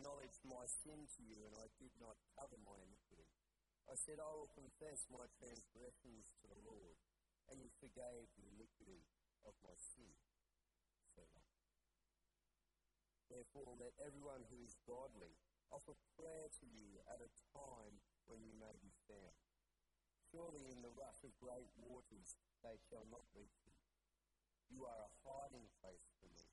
acknowledged my sin to you, and I did not cover my iniquity. I said, I will confess my transgressions to the Lord, and you forgave the iniquity of my sin. Therefore, let everyone who is godly offer prayer to you at a time when you may be found. Surely in the rush of great waters they shall not reach you. You are a hiding place for me.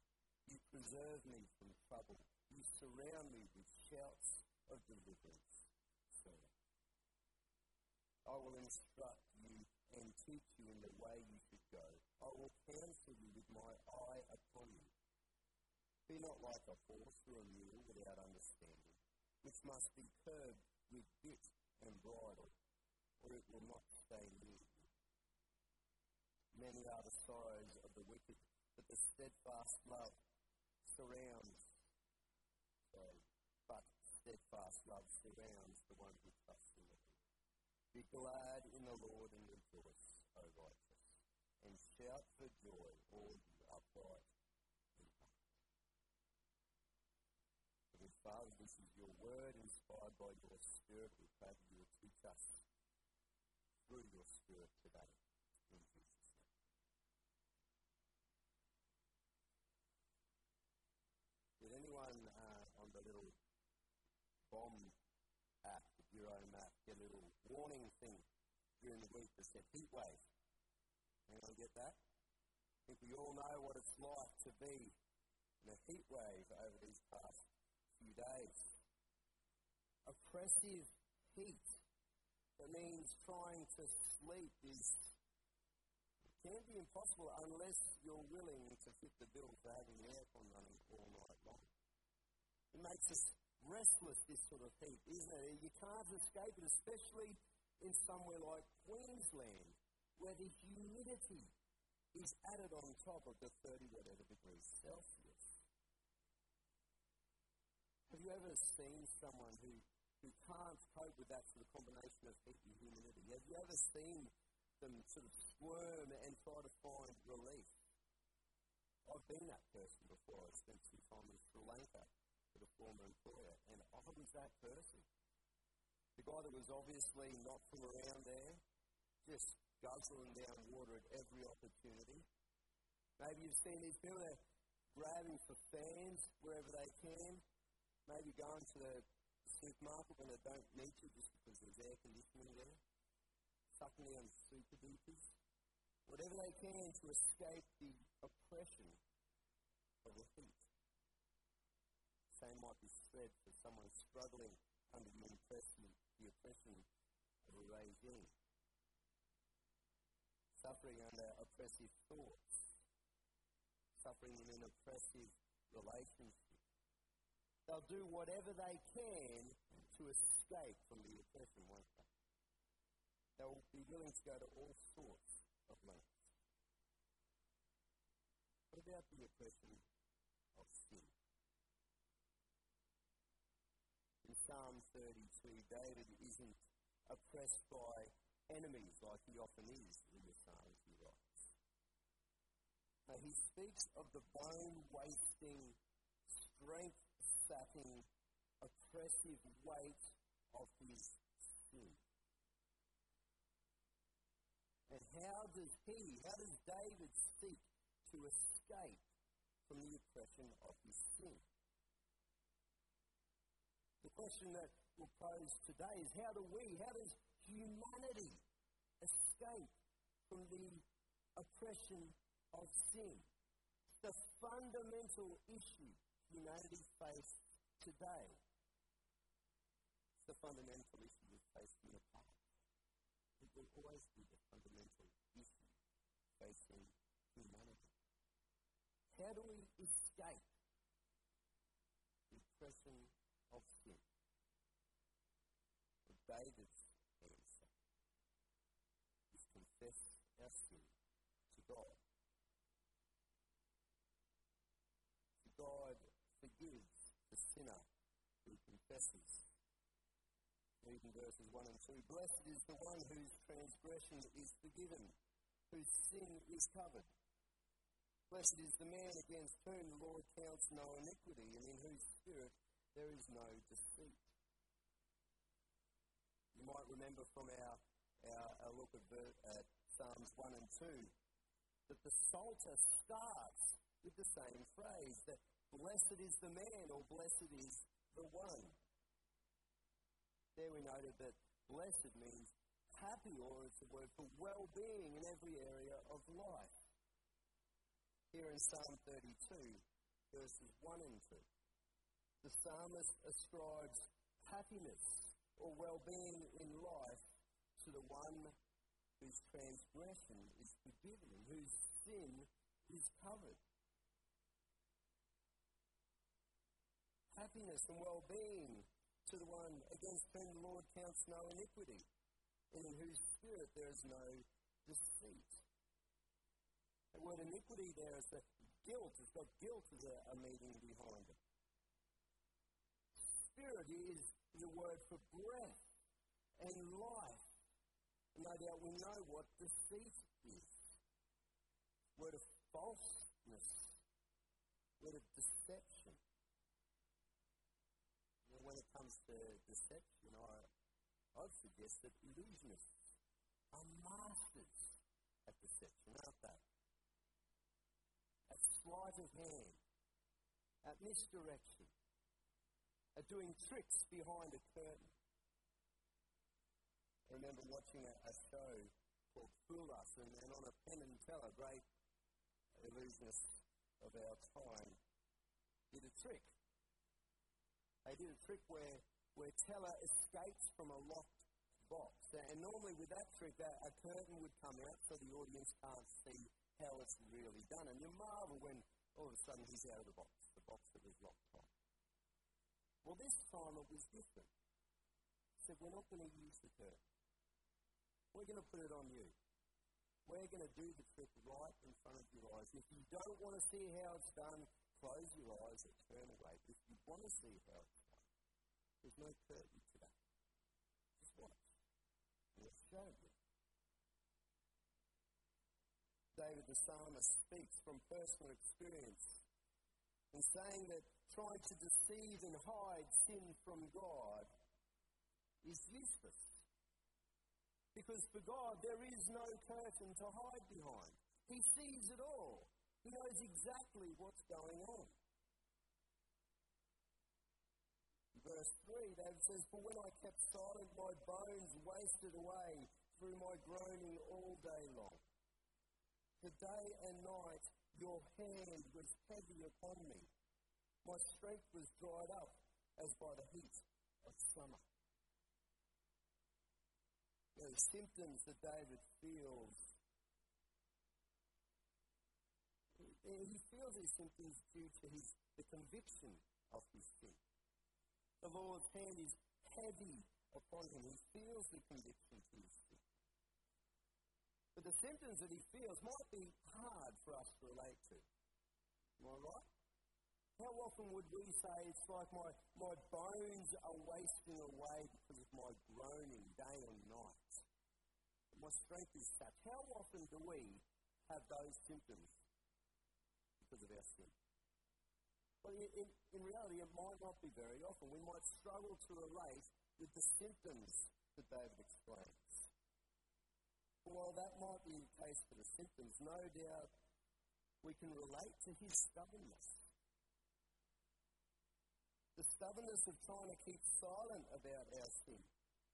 You preserve me from trouble. You surround me with shouts of deliverance. Selah. I will instruct you and teach you in the way you should go. I will counsel you with my eye upon you. Be not like a horse or a mule without understanding, which must be curbed with bit and bridle, or it will not stay near you. Many are the sorrows of the wicked, but the steadfast love surrounds. Steadfast love surrounds the one who trusts in Lord. Be glad in the Lord and rejoice, O righteous, and shout for joy, all you upright in heart. Father, this is your word inspired by your Spirit. We pray that you will teach us through your Spirit today. In Jesus' name. Did anyone uh, on the little BOM app, the Euro map, get a little warning thing during the week that said heat wave? Anyone get that? I think we all know what it's like to be in a heat wave over these past few days. Oppressive heat that means trying to sleep is can be impossible unless you're willing to fit the bill for having the aircon running all night long. It makes us restless, this sort of heat, isn't it? You can't escape it, especially in somewhere like Queensland, where the humidity is added on top of the 30 whatever degrees Celsius. Have you ever seen someone who, who can't cope with that sort of combination of heat and humidity? Have you ever seen them sort of squirm and try to find relief? I've been that person before. I spent some time in Sri Lanka with a former employer, and I was that person. The guy that was obviously not from around there, just guzzling down water at every opportunity. Maybe you've seen these people that grabbing for fans wherever they can, maybe going to the supermarket when they don't need to just because there's air conditioning there, sucking down super duper, whatever they can to escape the oppression of the heat. Same might be said for someone struggling under the oppression, the oppression suffering under oppressive thoughts, suffering in an oppressive relationship. They'll do whatever they can to escape from the oppression, won't they? They'll be willing to go to all sorts of lengths. What about the oppression of sin? In Psalm 32, David isn't oppressed by enemies like he often is in the Psalms he writes. Now, he speaks of the bone wasting, strength sapping, oppressive weight of his sin. And how does he, how does David seek to escape from the oppression of his sin. The question that we'll pose today is how do we, how does humanity escape from the oppression of sin? The fundamental issue humanity faces today. It's the fundamental issue we faced in the past. It will always be the fundamental issue facing humanity. How do we escape the oppression of sin? Well, David's answer is confess our sin to God. For God forgives the sinner who confesses. Reading verses 1 and 2 Blessed is the one whose transgression is forgiven, whose sin is covered. Blessed is the man against whom the Lord counts no iniquity, and in whose spirit there is no deceit. You might remember from our, our, our look at, at Psalms 1 and 2 that the Psalter starts with the same phrase that blessed is the man or blessed is the one. There we noted that blessed means happy or it's a word for well being in every area of life. Here in Psalm 32, verses 1 and 2, the psalmist ascribes happiness or well being in life to the one whose transgression is forgiven whose sin is covered. Happiness and well being to the one against whom the Lord counts no iniquity, and in whose spirit there is no deceit. The word iniquity there is the guilt. It's got guilt as a, a meaning behind it. Spirit is the word for breath and life. No doubt we know what deceit is. Word of falseness. Word of deception. Know, when it comes to deception, I, I'd suggest that illusionists are masters at deception, aren't they? At sleight of hand, at misdirection, at doing tricks behind a curtain. I remember watching a, a show called Fool Us, and, and on a Penn and Teller, great illusionist of our time, did a trick. They did a trick where, where Teller escapes from a locked box. And normally with that trick, a, a curtain would come out so the audience can't see how it's really done. And you marvel when all of a sudden he's out of the box, the box that was locked. Well, this time it was different. He said, We're not going to use the curtain. We're going to put it on you. We're going to do the trick right in front of your eyes. If you don't want to see how it's done, close your eyes and turn away. If you want to see how it's done, there's no curtain today. Just watch. We'll show you. David the psalmist speaks from personal experience in saying that trying to deceive and hide sin from God is useless. Because for God, there is no curtain to hide behind. He sees it all. He knows exactly what's going on. Verse 3, David says, For when I kept silent, my bones wasted away through my groaning all day long. For day and night your hand was heavy upon me. My strength was dried up as by the heat of summer. The symptoms that David feels, he feels these symptoms due to his, the conviction of his sin. The Lord's hand is heavy upon him. He feels the conviction to his. But the symptoms that he feels might be hard for us to relate to. Am I right? How often would we say it's like my, my bones are wasting away because of my groaning day and night? My strength is such. How often do we have those symptoms because of our sin? Well, in, in, in reality, it might not be very often. We might struggle to relate with the symptoms that David explains. While that might be the case for the symptoms, no doubt we can relate to his stubbornness. The stubbornness of trying to keep silent about our sin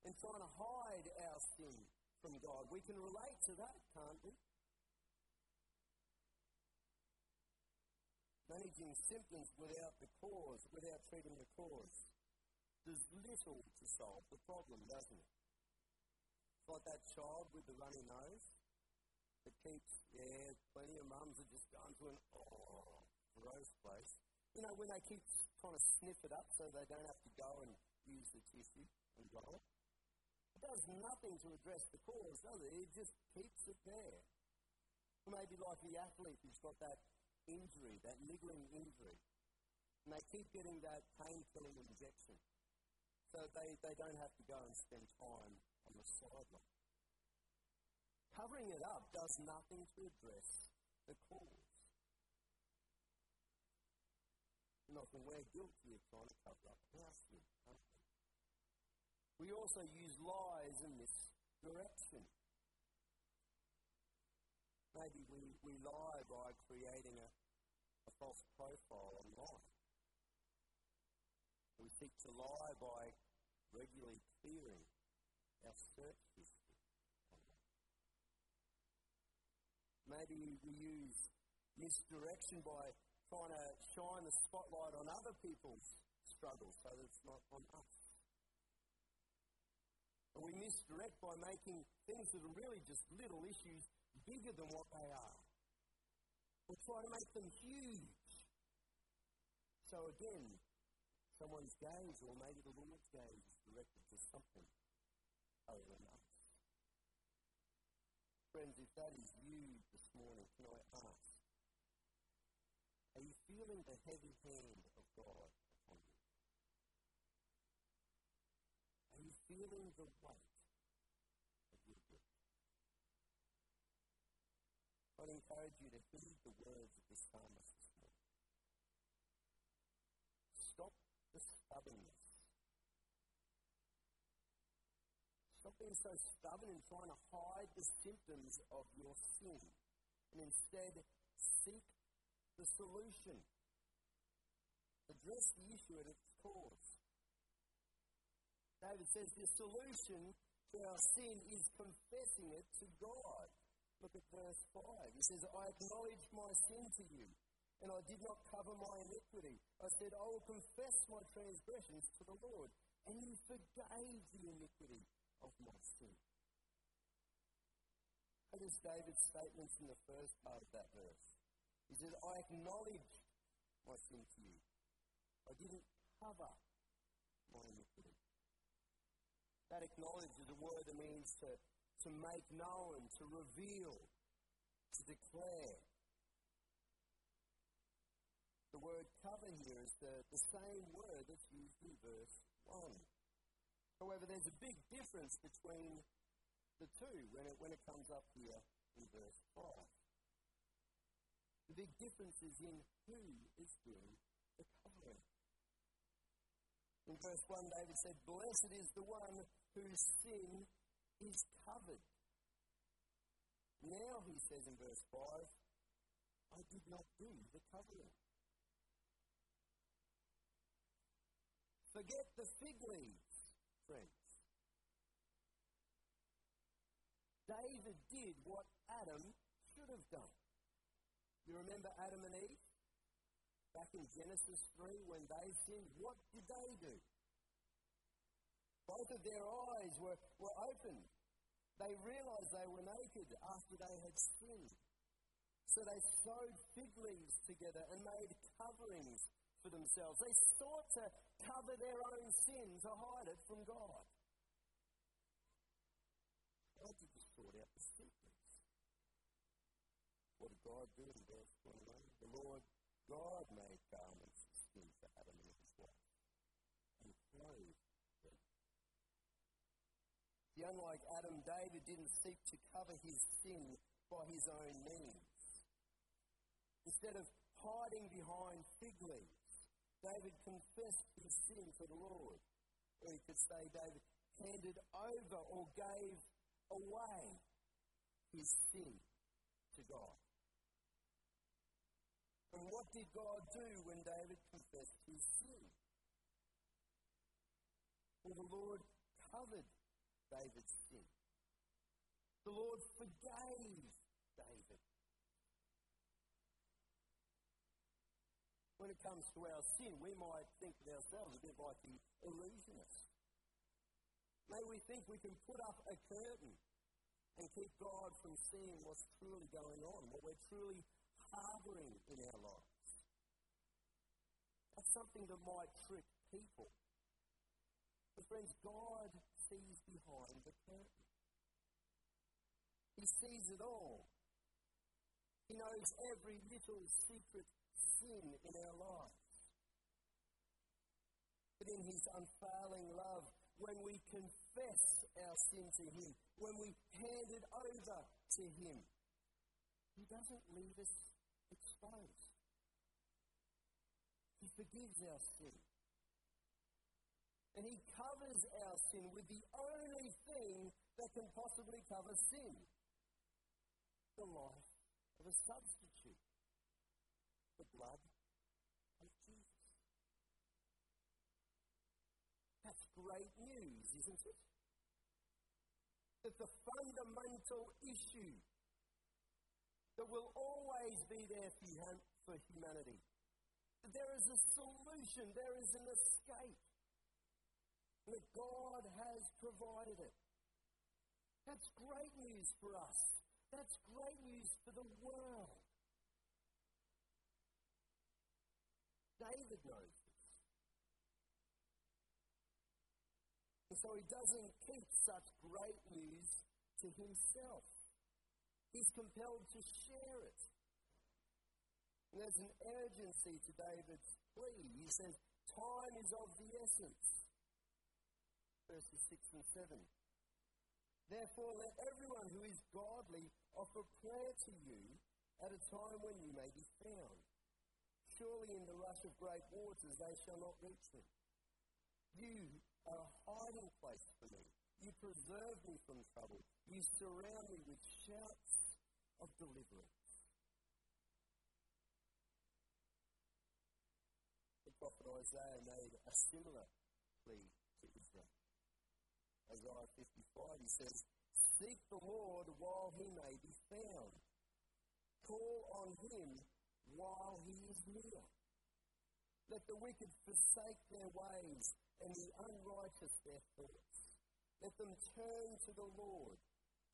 and trying to hide our sin from God. We can relate to that, can't we? Managing symptoms without the cause, without treating the cause. There's little to solve the problem, doesn't it? It's like that child with the runny nose that keeps, yeah, plenty of mums are just going to an, oh, gross place. You know, when they keep trying to sniff it up so they don't have to go and use the tissue and blow it. It does nothing to address the cause, does it? It just keeps it there. Or maybe like the athlete who's got that injury, that niggling injury, and they keep getting that pain-killing injection so they, they don't have to go and spend time on the sideline. Covering it up does nothing to address the cause. And often we're guilty of trying to cover up our sin, aren't we? We also use lies in this direction. Maybe we, we lie by creating a, a false profile online. We seek to lie by regularly clearing our search. Maybe we use misdirection by trying to shine the spotlight on other people's struggles so that it's not on us. And we misdirect by making things that are really just little issues bigger than what they are. We try to make them huge. So again, someone's gaze, or maybe the Lord's gaze, is directed to something Friends, if that is you this morning, can I ask, are you feeling the heavy hand of God upon you? Are you feeling the weight of your guilt? I'd encourage you to heed the words of the psalmist this morning. Stop the stubbornness. Being so stubborn and trying to hide the symptoms of your sin. And instead, seek the solution. Address the issue at its cause. David says the solution to our sin is confessing it to God. Look at verse 5. He says, I acknowledged my sin to you, and I did not cover my iniquity. I said, I will confess my transgressions to the Lord, and you forgave the iniquity of my sin. David's statement in the first part of that verse. He says, I acknowledge my sin to you. I didn't cover my iniquity. That acknowledge is a word that means to, to make known, to reveal, to declare. The word cover here is the, the same word that's used in verse 1. However, there's a big difference between the two when it, when it comes up here in verse 5. The big difference is in who is doing the covering. In verse 1, David said, Blessed is the one whose sin is covered. Now he says in verse 5, I did not do the covering. Forget the fig leaves, friends. David did what Adam should have done. You remember Adam and Eve? Back in Genesis 3, when they sinned, what did they do? Both of their eyes were, were opened. They realized they were naked after they had sinned. So they sewed fig leaves together and made coverings for themselves. They sought to cover their own sin to hide it from God. God did just sort out the symptoms. What did God do in verse 21? The Lord God made garments of skin for Adam and his wife and clothed them. See, unlike Adam, David didn't seek to cover his sin by his own means. Instead of hiding behind fig leaves, David confessed his sin to the Lord. Or you could say David handed over or gave away his sin to God. And what did God do when David confessed his sin? Well, the Lord covered David's sin. The Lord forgave David. When it comes to our sin, we might think of ourselves a bit like the illusionist. May we think we can put up a curtain and keep God from seeing what's truly going on, what we're truly harboring in our lives. That's something that might trick people. But friends, God sees behind the curtain. He sees it all. He knows every little secret sin in our lives. But in His unfailing love, when we confess our sin to Him, when we hand it over to Him, He doesn't leave us exposed. He forgives our sin. And He covers our sin with the only thing that can possibly cover sin the life of a substitute, the blood of Jesus. That's great news, isn't it? That the fundamental issue that will always be there for humanity, there is a solution, there is an escape, that God has provided it. That's great news for us. That's great news for the world. David knows this. And so he doesn't keep such great news to himself. He's compelled to share it. And there's an urgency to David's plea. He says, Time is of the essence. Verses 6 and 7. Therefore, let everyone who is godly offer prayer to you at a time when you may be found. Surely in the rush of great waters they shall not reach them. You are a hiding place for me. You preserve me from trouble. You surround me with shouts of deliverance. The prophet Isaiah made a similar plea to Israel. Isaiah 55, he says, Seek the Lord while he may be found. Call on him while he is near. Let the wicked forsake their ways and the unrighteous their thoughts. Let them turn to the Lord,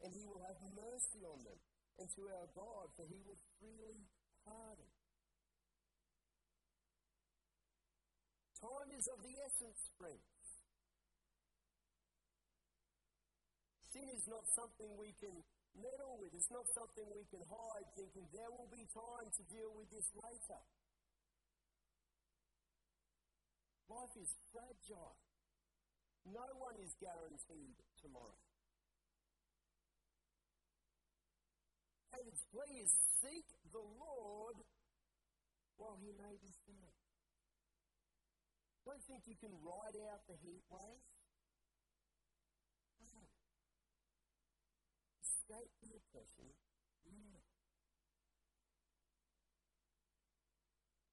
and he will have mercy on them, and to our God, for he will freely pardon. Time is of the essence, friends. Sin is not something we can meddle with. It's not something we can hide thinking there will be time to deal with this later. Life is fragile. No one is guaranteed tomorrow. David's plea is seek the Lord while he may be found. Don't think you can ride out the heat now. Mm.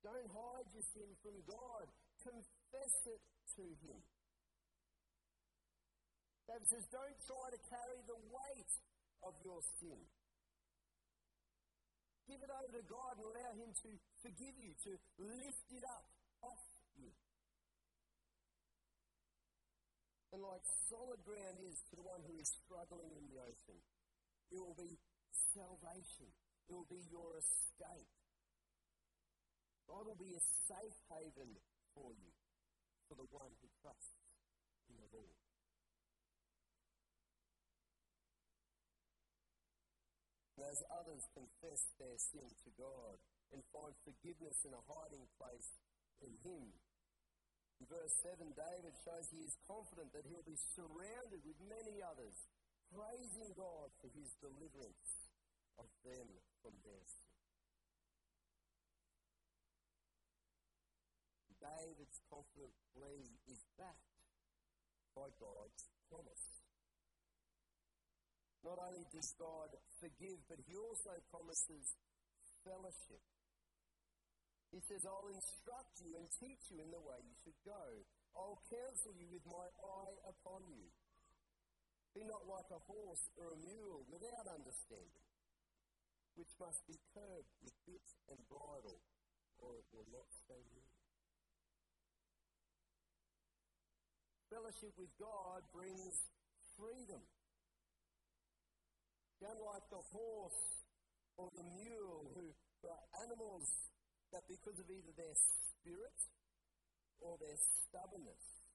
Don't hide your sin from God. Confess it to Him. David says, don't try to carry the weight of your sin. Give it over to God and allow Him to forgive you, to lift it up off you. And like solid ground is to the one who is struggling in the ocean, it will be salvation. It will be your escape. God will be a safe haven for you, for the one who trusts in the Lord. As others confess their sin to God and find forgiveness in a hiding place in Him. In verse 7, David shows he is confident that he'll be surrounded with many others praising God for his deliverance of them from their sin. David's confident plea is backed by God's promise. Not only does God forgive, but he also promises fellowship. He says, I'll instruct you and teach you in the way you should go. I'll counsel you with my eye upon you. Be not like a horse or a mule without understanding, which must be curbed with bit and bridle, or it will not stay near. Fellowship with God brings freedom. Unlike the horse or the mule, who are animals that because of either their spirit or their stubbornness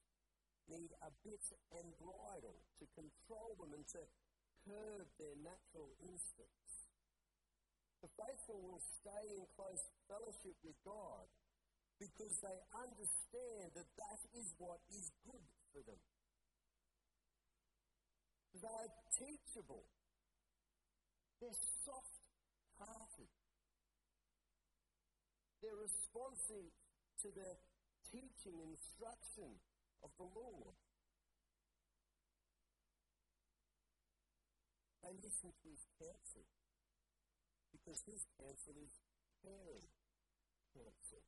need a bit and bridle to control them and to curb their natural instincts. The faithful will stay in close fellowship with God because they understand that that is what is good for them. They are teachable. They're soft hearted. They're responsive to the teaching, instruction of the Lord. They listen to his counsel because his counsel is caring counsel.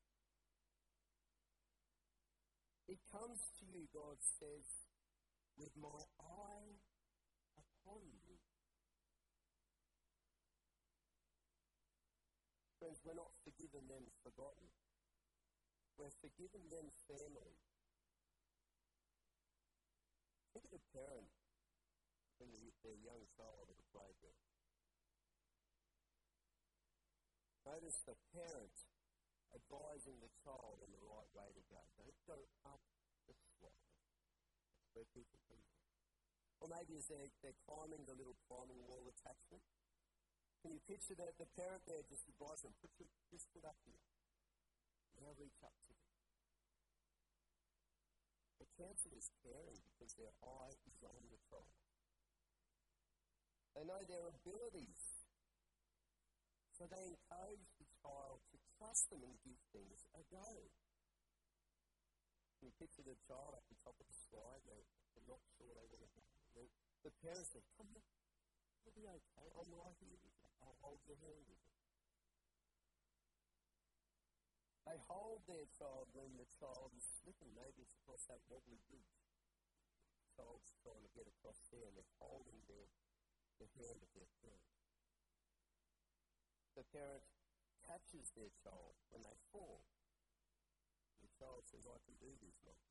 It comes to you, God says, with my eye upon you. Friends, we're not forgiven then forgotten. We're forgiven then family. Think of a parent bringing their young child to the playground. Notice the parent advising the child on the right way to go. Don't go up the slide. That's where people can go. Or maybe as they're, they're climbing the little climbing wall attachment, can you picture that the parent there just advising put your, just put up here. Now reach up to them. The counsel is caring because their eye is on the child. They know their abilities. So they encourage the child to trust them and give things a go. Can you picture the child at the top of the slide? They're, they're not sure they want to the parents say, come on, it'll be okay. I'm right here with you. I'll hold your hand with you. Hold their child when the child is slipping. Maybe it's across that wobbly bridge. The child's trying to get across there and they're holding their, the hand of their parent. The parent catches their child when they fall. The child says, I can do this, not.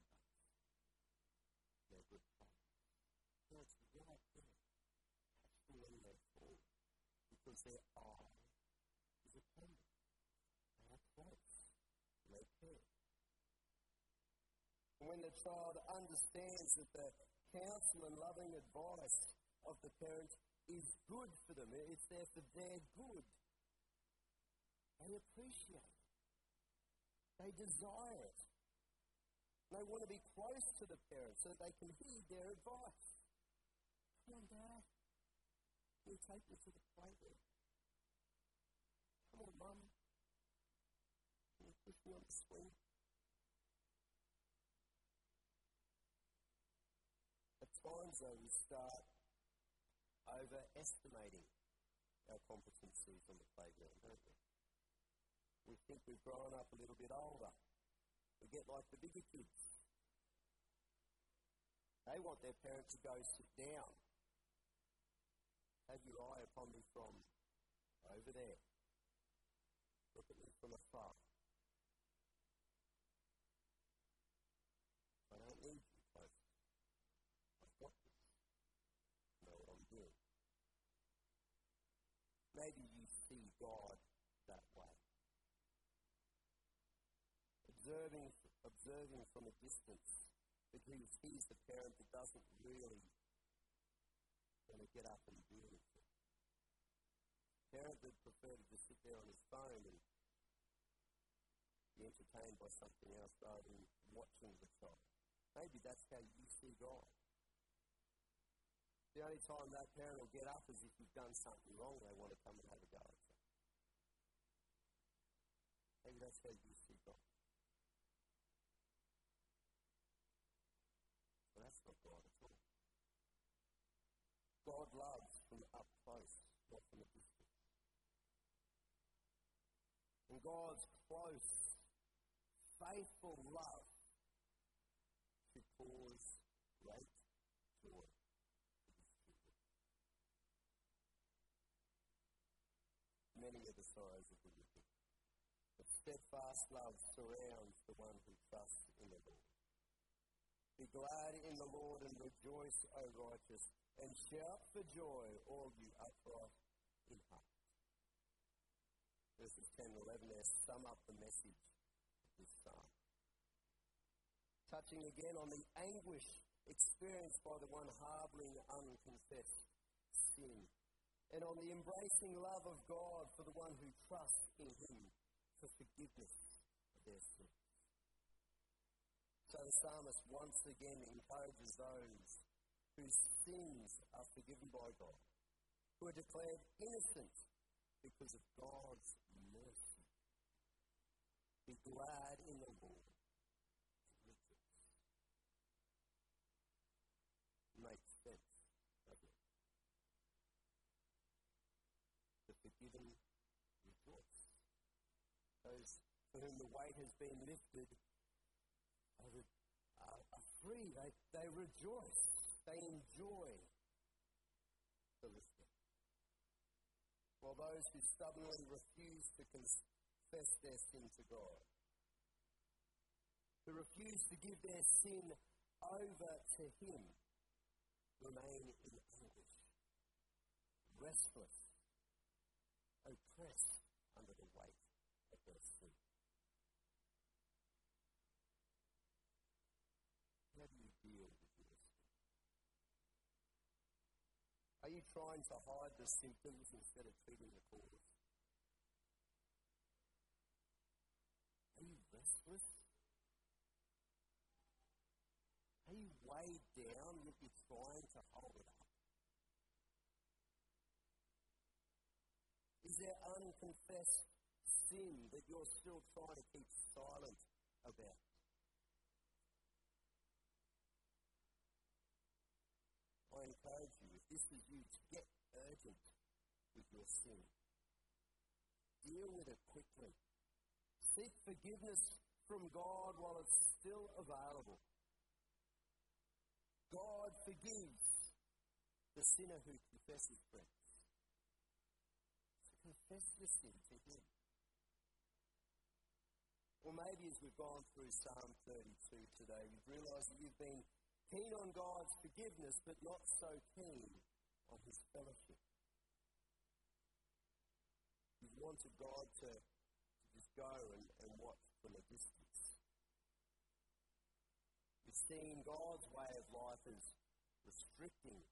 They're good parents. Parents right there. Catch them when they fall. Because their eye is upon them. They are close. They care. And when the child understands that the counsel and loving advice of the parents is good for them, it's there for their good, they appreciate it. They desire it. They want to be close to the parents so they can heed their advice. Come on, Dad. Can you take me to the playground? Come on, Mum. Can you push me on the swing? Though, we start overestimating our competencies on the playground, don't we? We think we've grown up a little bit older. We get like the bigger kids. They want their parents to go sit down. Have your eye upon me from over there. Look at me from afar. I don't need you close. I've got this. I know what I'm doing. Maybe you see God that way. Observing, observing from a distance that he sees the parent that doesn't really want to get up and do anything. Parent that prefer to just sit there on his phone and be entertained by something else rather than watching the child. Maybe that's how you see God. The only time that parent will get up is if you've done something wrong, they want to come and have a go at you. Maybe that's how you see God. But that's not God at all. God loves from up close, not from a distance. And God's close faithful love should cause great joy. Many are the sorrows of the wicked, but steadfast love surrounds the one who trusts in the Lord. Be glad in the Lord and rejoice, O righteous, and shout for joy, all you upright in heart. Verses 10 and 11 there sum up the message of this psalm. Touching again on the anguish experienced by the one harbouring unconfessed sin, and on the embracing love of God for the one who trusts in Him for forgiveness of their sins. So the psalmist once again encourages those whose sins are forgiven by God, who are declared innocent because of God's mercy. Be glad in the Lord. Makes sense? The forgiven. Those for whom the weight has been lifted free. They, they rejoice. They enjoy the lifting. While those who stubbornly refuse to confess their sin to God, who refuse to give their sin over to Him, remain in anguish, restless, oppressed under the weight of their sin. How do you deal with your sin? Are you trying to hide the symptoms instead of treating the cause? Are you restless? Are you weighed down yet you're trying to hold it up? Is there unconfessed sin that you're still trying to keep silent about? I encourage you, if this is you, to get urgent with your sin. Deal with it quickly. Seek forgiveness from God while it's still available. God forgives the sinner who confesses, friends. So confess your sin to Him. Or maybe as we've gone through Psalm 32 today, you've realised that you've been keen on God's forgiveness, but not so keen on His fellowship. Wanted God to, to just go and, and watch from a distance. You've seen God's way of life as restricting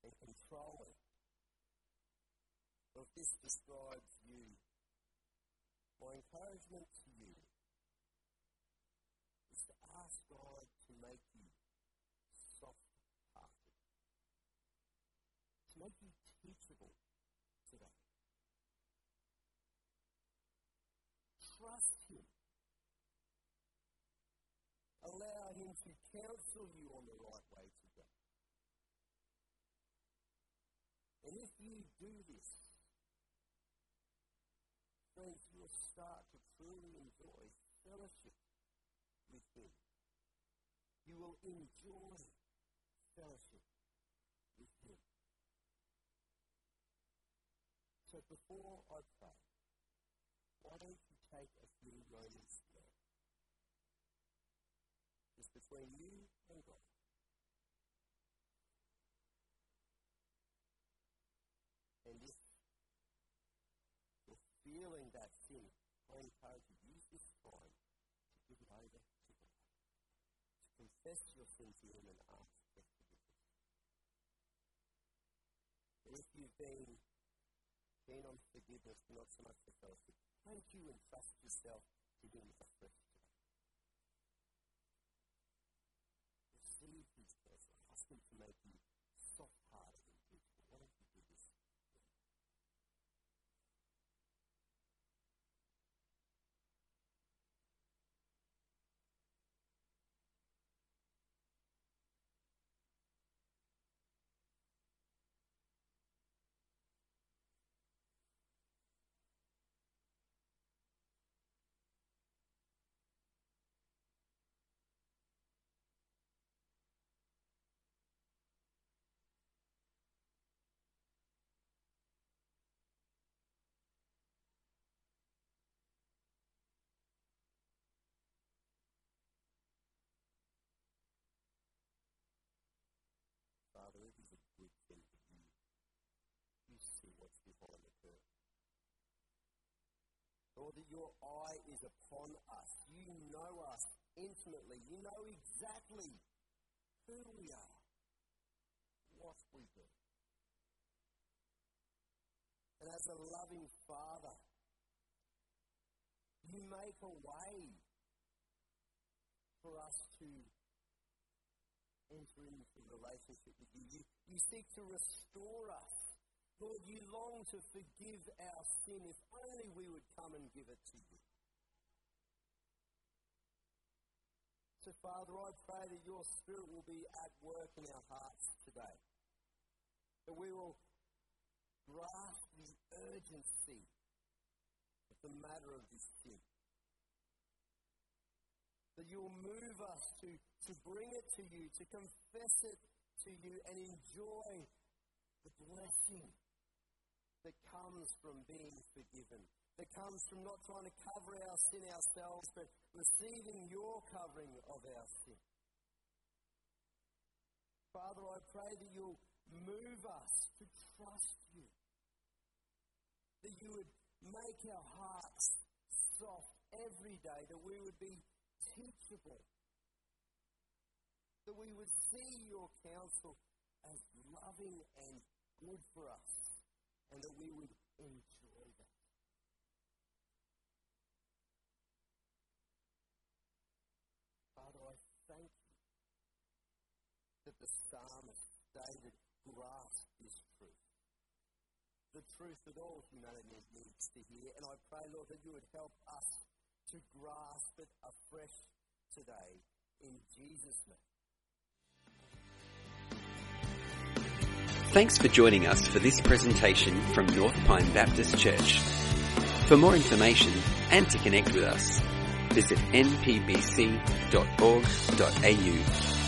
and controlling. Well, if this describes you, my encouragement to you is to ask God to make you soft hearted, to make you teachable today. Trust Him. Allow Him to counsel you on the right way to go. And if you do this, friends, you will start to truly enjoy fellowship with Him. You will enjoy fellowship with Him. So before I pray, why don't take a few moments now? Just between you and God. And if you're feeling that sin, I encourage you, use this time to give it over to God. To confess your sin to Him and ask for forgiveness. And if you've been keen on forgiveness, not so much for fellowship, thank you and trust yourself to Him afresh Lord, that your eye is upon us. You know us intimately. You know exactly who we are, what we do. And as a loving Father, you make a way for us to enter into relationship with you. You, you seek to restore us. Lord, you long to forgive our sin if only we would come and give it to you. So, Father, I pray that your Spirit will be at work in our hearts today. That we will grasp the urgency of the matter of this sin. That you'll move us to, to bring it to you, to confess it to you, and enjoy the blessing that comes from being forgiven, that comes from not trying to cover our sin ourselves, but receiving your covering of our sin. Father, I pray that you'll move us to trust you, that you would make our hearts soft every day, that we would be teachable, that we would see your counsel as loving and good for us, and that we would enjoy that. Father, I thank you that the psalmist David grasped this truth. The truth that all humanity needs to hear. And I pray, Lord, that you would help us to grasp it afresh today in Jesus' name. Thanks for joining us for this presentation from North Pine Baptist Church. For more information and to connect with us, visit npbc.org.au.